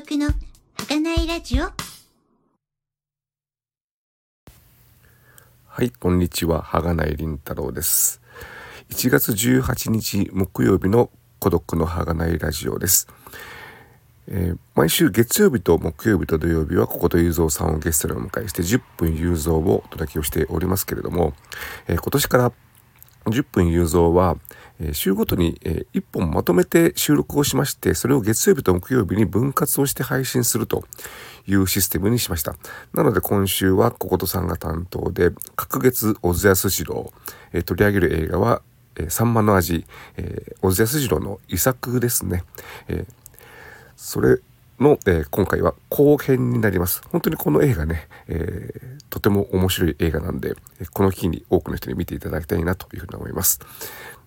孤独の儚いラジオはい、こんにちは。はがないりんたろうです。1月18日木曜日の孤独のはがないラジオです。えー毎週月曜日と木曜日と土曜日はこことゆうぞうさんをゲストにお迎えして10分ゆうぞうをお届けをしておりますけれども、えー今年から10分ゆうぞうは、え週ごとに、え1本まとめて収録をしまして、それを月曜日と木曜日に分割をして配信するというシステムにしました。なので今週はココトさんが担当で、各月小津安二郎、えー取り上げる映画は、えー、サンマの味、えー小津安二郎の遺作ですね。えーそれの、えー今回は後編になります。本当にこの映画ね、えーとても面白い映画なんで、この日に多くの人に見ていただきたいなというふうに思います。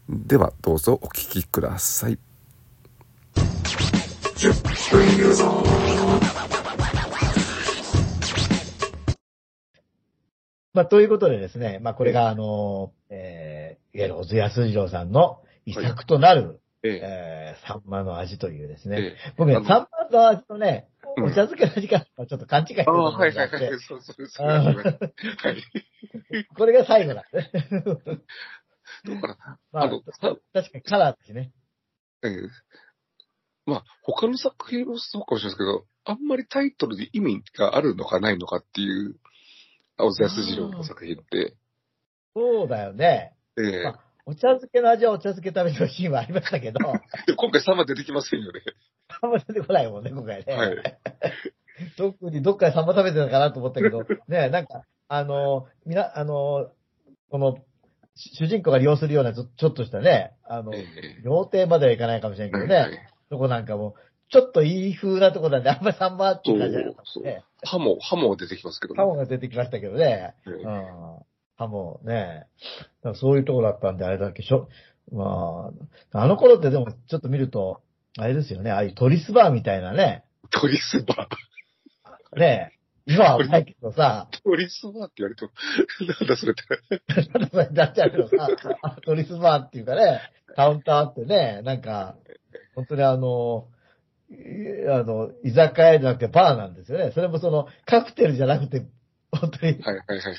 ではどうぞお聞きください。まあ、ということでですね、まあ、これが、あの、えー、いわゆる小津安二郎さんの遺作となる、ええー、サンマの味というですね。え僕ねサンマの味とね、うんお茶漬けの時間とちょっと勘違いしてるああ、はいはいはい。そうそうそう。はい。これが最後なんですね。どうかな。まああの、さ確かにカラーだしね。ええまあ、他の作品もそうかもしれないですけど、あんまりタイトルで意味があるのかないのかっていう、小津安二郎の作品って、そうだよね。ええまあお茶漬けの味はお茶漬け食べてるシーンはありましたけど、で 今回3番出てきませんよね。あんま出てこないもんね、今回ね。はい。特にどっかでサンマ食べてたかなと思ったけど、ね、なんか、あの、みな、あの、この、し主人公が利用するようなちょちょっとしたね、あの、ええ料亭まではいかないかもしれないけどね、はいそこなんかも、ちょっといい風なとこなんで、あんまりサンマっていう感じじゃなかったね。ハモ、ハモ出てきますけどハモが出てきましたけどね。ええうん。ハモね。だからそういうとこだったんで、あれだっけ、しょ、まあ、あの頃ってでもちょっと見ると、あれですよね、ああいうトリスバーみたいなね、トリスバー。ね今はないけどさ、トリスバーって言われても、なんだそれって。ただそれになっちゃうけどさ、あトリスバーっていうかね、カウンターってね、なんか、本当にあの、いあの、居酒屋じゃなくてバーなんですよね。それもその、カクテルじゃなくて、本当に、はいはいはいはい。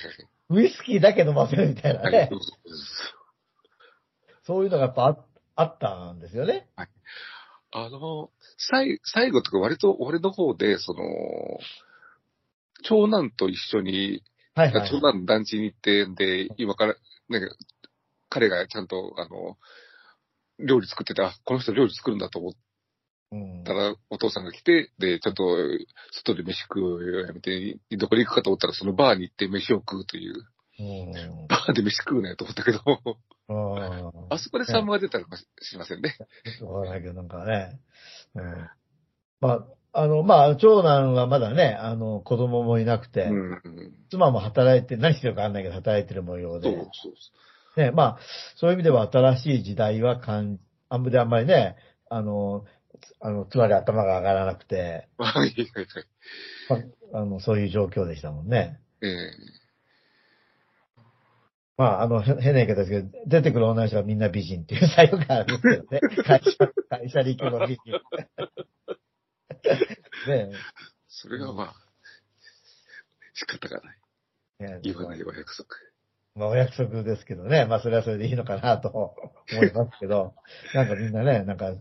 ウイスキーだけ飲ませるみたいなはい、ねそういうのがやっぱああったんですよね。あの、最最後とか割と俺の方で、その、長男と一緒に、はいはい。長男の団地に行って、で、今から、なんか、彼がちゃんと、あの、料理作ってて、あ、この人料理作るんだと思っうんたら、お父さんが来て、で、ちょっと、外で飯食うをやめて、どこに行くかと思ったら、そのバーに行って飯を食うという、うんバーで飯食うなよと思ったけど、うんあそこでサンマが出たらしませんね。そうだけど、なんかね。うん。まあ、あの、まあ、長男はまだね、あの、子供もいなくて、うんうん。妻も働いて、何してるかわかんないけど、働いてる模様で。そうそうそう。ね、まあ、そういう意味では新しい時代は感じ、あんまりね、あの、あの、妻で頭が上がらなくて、はいはいはい。まあ、あの、そういう状況でしたもんね。ええまあ、あの、へ変な言い方ですけど、出てくる女の人がみんな美人っていう作用があるんですけどね。会社、会社に行けば美人。ねそれがまあ、仕方がない。え。ね言わないお約束。まあ、お約束ですけどね。まあ、それはそれでいいのかなと思いますけど、なんかみんなね、なんか、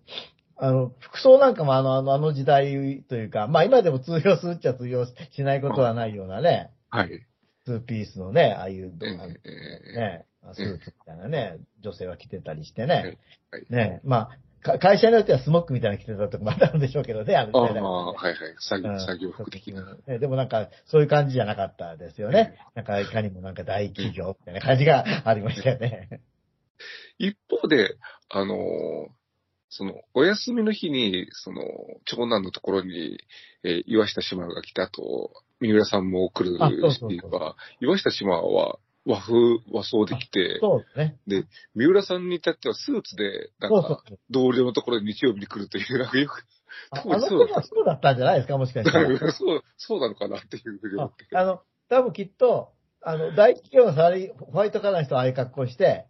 あの、服装なんかもあの、あの、あの時代というか、まあ今でも通用するっちゃ通用しないことはないようなね、はい。ツーピースのね、ああいう、えあのええね、スーツみたいなね、女性は着てたりしてね。はいね、まあ、か会社によってはスモックみたいなの着てたとこもあったんでしょうけどね、あのああ、時代だからねはいはい。作業、うん作業服的な。ねでもなんか、そういう感じじゃなかったですよね。なんか、いかにもなんか大企業みたいな感じがありましたよね。一方で、あのーその、お休みの日に、その、長男のところに、えー岩下島が来た後、三浦さんも来るっていうか、岩下島は和風、和装で来て、そうですね。三浦さんに至ってはスーツで、なんか、。同僚のところに日曜日に来るという、なんかよく、あ多分そう頃はそうだったんじゃないですか、もしかしたら。そう、そうなのかなっていうふうに思あって。あの、多分きっと、あの、大企業のサラリー、ホワイトカラーの人はああいう格好して、はい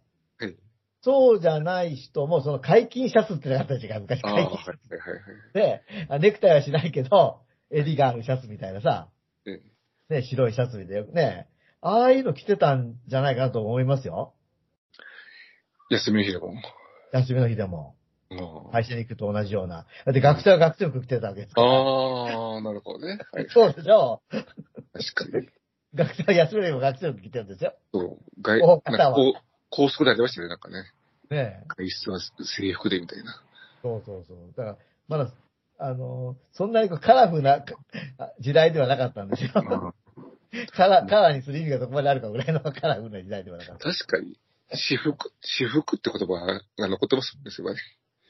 そうじゃない人も、その解禁シャツってなかった時間、昔ああ、解禁はいはいはいはい。で、あネクタイはしないけど、襟があるシャツみたいなさ、えね、白いシャツでよくね、ああいうの着てたんじゃないかなと思いますよ。休みの日でも。休みの日でも。あ会社に行くと同じような。だって学生は学生服着てたわけですから。ああ、なるほどね。はい。そうでしょ確かに。学生は休みの日も学生服着てるんですよ。そう。外、おなんかこう、高速でありましたね、なんかね。ねえ。外出は制服でみたいな。そうそうそう。だから、まだ、あの、そんなにこうカラフルなか時代ではなかったんですよ。カラー、カラーにする意味がどこまであるかぐらいのカラフルな時代ではなかった。確かに、私服、私服って言葉が残ってますもんね、すごい。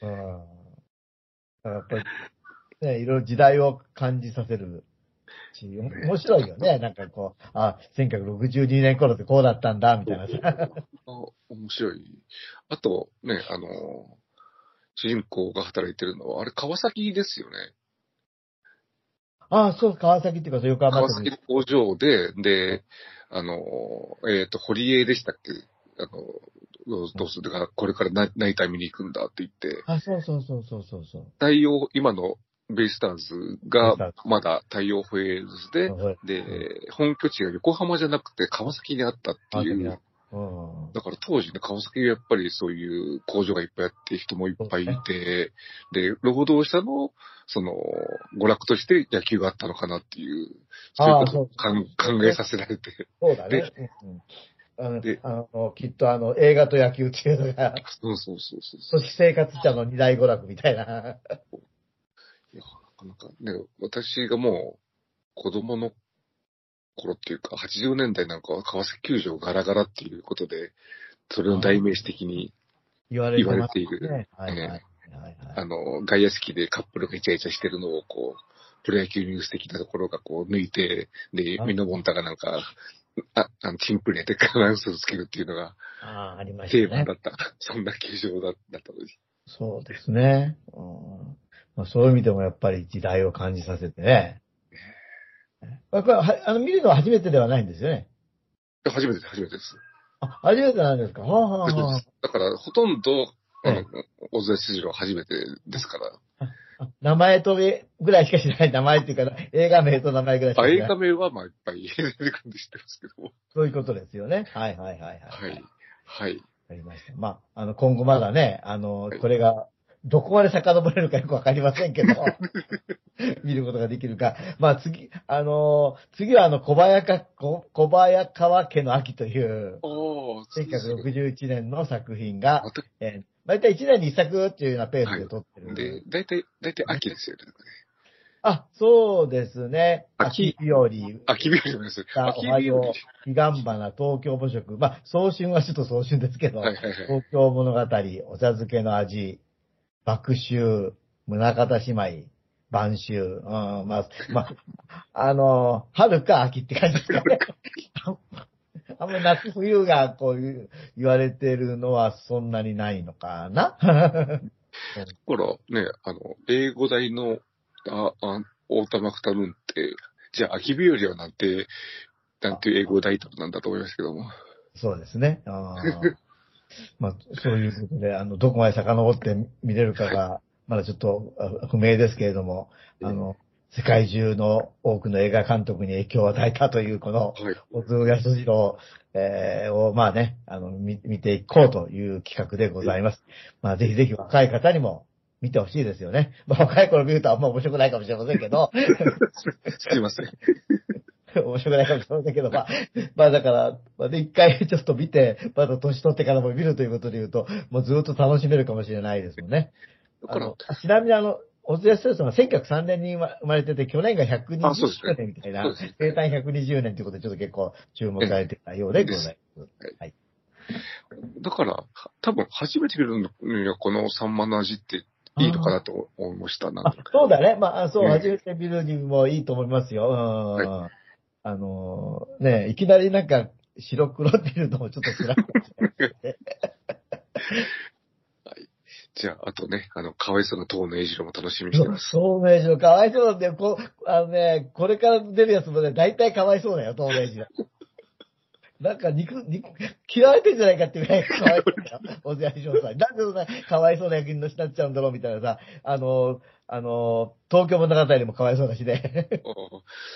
うん。だからやっぱり、ね、いろいろ時代を感じさせる面白いよね。なんかこう、あ、1962年頃ってこうだったんだ、みたいなさ。あ面白い。あと、ね、あの、主人公が働いてるのは、あれ川崎ですよね。あそう、川崎っていうか、そう横浜川と崎の工場で、で、あの、えっ、と、堀江でしたっけ？あの、どうどうする？だから、これからナナイター見に行くんだって言って、あ、そうそうそうそうそうそう。太陽、今のベイスターズがまだ太陽ホエールズで、で、本拠地が横浜じゃなくて川崎にあったっていう。うん。だから当時ね、川崎はやっぱりそういう工場がいっぱいあって、人もいっぱいいて、で、労働者の、その、娯楽として野球があったのかなっていう、そういうことを考えさせられて、そうだね。あのであの、きっとあの、映画と野球っていうのが、そうそうそうそう。そして生活者の二大娯楽みたいな。いや、なかなかね、私がもう子供の頃っていうか、80年代なんかは川崎球場ガラガラっていうことで、それの代名詞的に、言われているね。はいはい。ええはいあの、外野席でカップルがイチャイチャしてるのを、こう、プロ野球ニュース的なところがこう抜いて、で、あミノボンタがなんか、あ、あの、チンプレーでアナウンスをつけるっていうのがああ、ありましたね定番だ。った。そんな球場だだったのに。そうですね。うんまあ、そういう意味でもやっぱり時代を感じさせてね。これはあの、見るのは初めてではないんですよね。初めてです、初めてです。あ、初めてなんですか？はあ、はあはあだから、ほとんど、あのえ、小津安二郎初めてですから。あ 名前とぐらいしか知らない。名前っていうか、映画名と名前ぐらいしかあ、映知らない。画名は、まあ、いっぱい出てくるんで知ってますけども。そういうことですよね。はいはいはいはい。はい。はい。わかりました。まあ、あの、今後まだね、あのはい、これが、どこまで遡れるかよくわかりませんけど、見ることができるか。まあ次、あの、次はあの、小早か、小小早川家の秋という、おー、そうですね1961年の作品がえー、大体1年に1作っていうようなペースで撮ってる。で、大体、大体秋ですよね。あ、そうですね。秋秋日和、秋日和もです。あ秋日和。彼岸花、東京母食。まあ、早春はちょっと早春ですけど、はいはいはい。東京物語、お茶漬けの味、爆臭、宗方姉妹、晩秋、うん、まあ、まあ、あの、春か秋って感じですかね。あんまり夏冬がこういう言われてるのはそんなにないのかなほら、ね、あの、英語大の、あ、あ、オータマクタヌーンって、じゃあ秋日和はなんて、なんていう英語タイトルなんだと思いますけども。そうですね。あーまあ、そういうことで、あの、どこまで遡って見れるかが、まだちょっとあ不明ですけれども、あの、世界中の多くの映画監督に影響を与えたという、この、はい。小津安二郎、えーを、まあね、あの、見見ていこうという企画でございます。まあ、ぜひぜひ若い方にも見てほしいですよね。まあ、若い頃見るとあんま面白くないかもしれませんけど、すいません。面白くないかもしれませんけど、まあ、まあだから、まあ、で一回ちょっと見て、また年取ってからも見るということで言うと、もうずっと楽しめるかもしれないですもんね。あの、ちなみにあの、小津安二さんは1903年に生まれてて、去年が120あそうですね周年みたいなね、生誕120年ということで、ちょっと結構注目されてたようでございます。だから、多分初めて見るのにはこのサンマの味っていいのかなと思いました。そうだね。まあ、あそう、うん初めて見るにもいいと思いますよ。うん。あのー、ね、いきなりなんか白黒っていうのもちょっと辛いかもしれない。じゃあ、あとね、あの、かわいそうな東野栄二郎も楽しみにしてます。透明人かわいそうなんだよ。こう、あのね、これから出るやつもね、大体かわいそうだよ、透明人。なんか肉、肉、嫌われてんじゃないかっていうぐらいかわいそうだよ。小津安二さん。なんでそんなかわいそうな役になっちゃうんだろうみたいなさ、あの、あの、東京物語でもかわいそうだしね。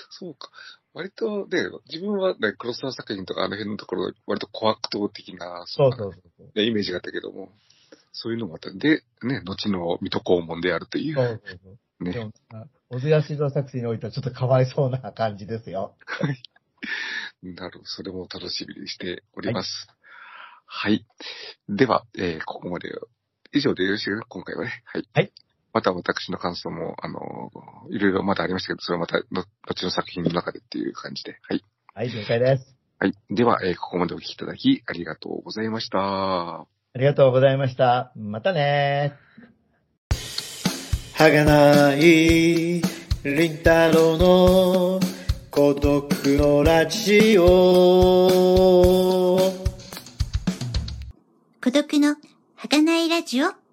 そうか。割とね、自分はね、黒沢作品とかあの辺のところ、割と小悪党的な、そうそうそうイメージがあったけども、そういうのもあった。で、ね、後の水戸黄門であるといそうう、そうそう。でね。も、小津安二作品においてはちょっとかわいそうな感じですよ。なるほど。それも楽しみにしております。はい。では、えーここまで、以上でよろしいですか？今回はね。はい。はい。また私の感想も、あのーいろいろまだありましたけど、それはまたの、後の作品の中でっていう感じで。はい。はい、了解です。はい。では、えーここまでお聞きいただき、ありがとうございました。ありがとうございました。またねはがない、りんたろうの孤独のラジオ。孤独の儚いラジオ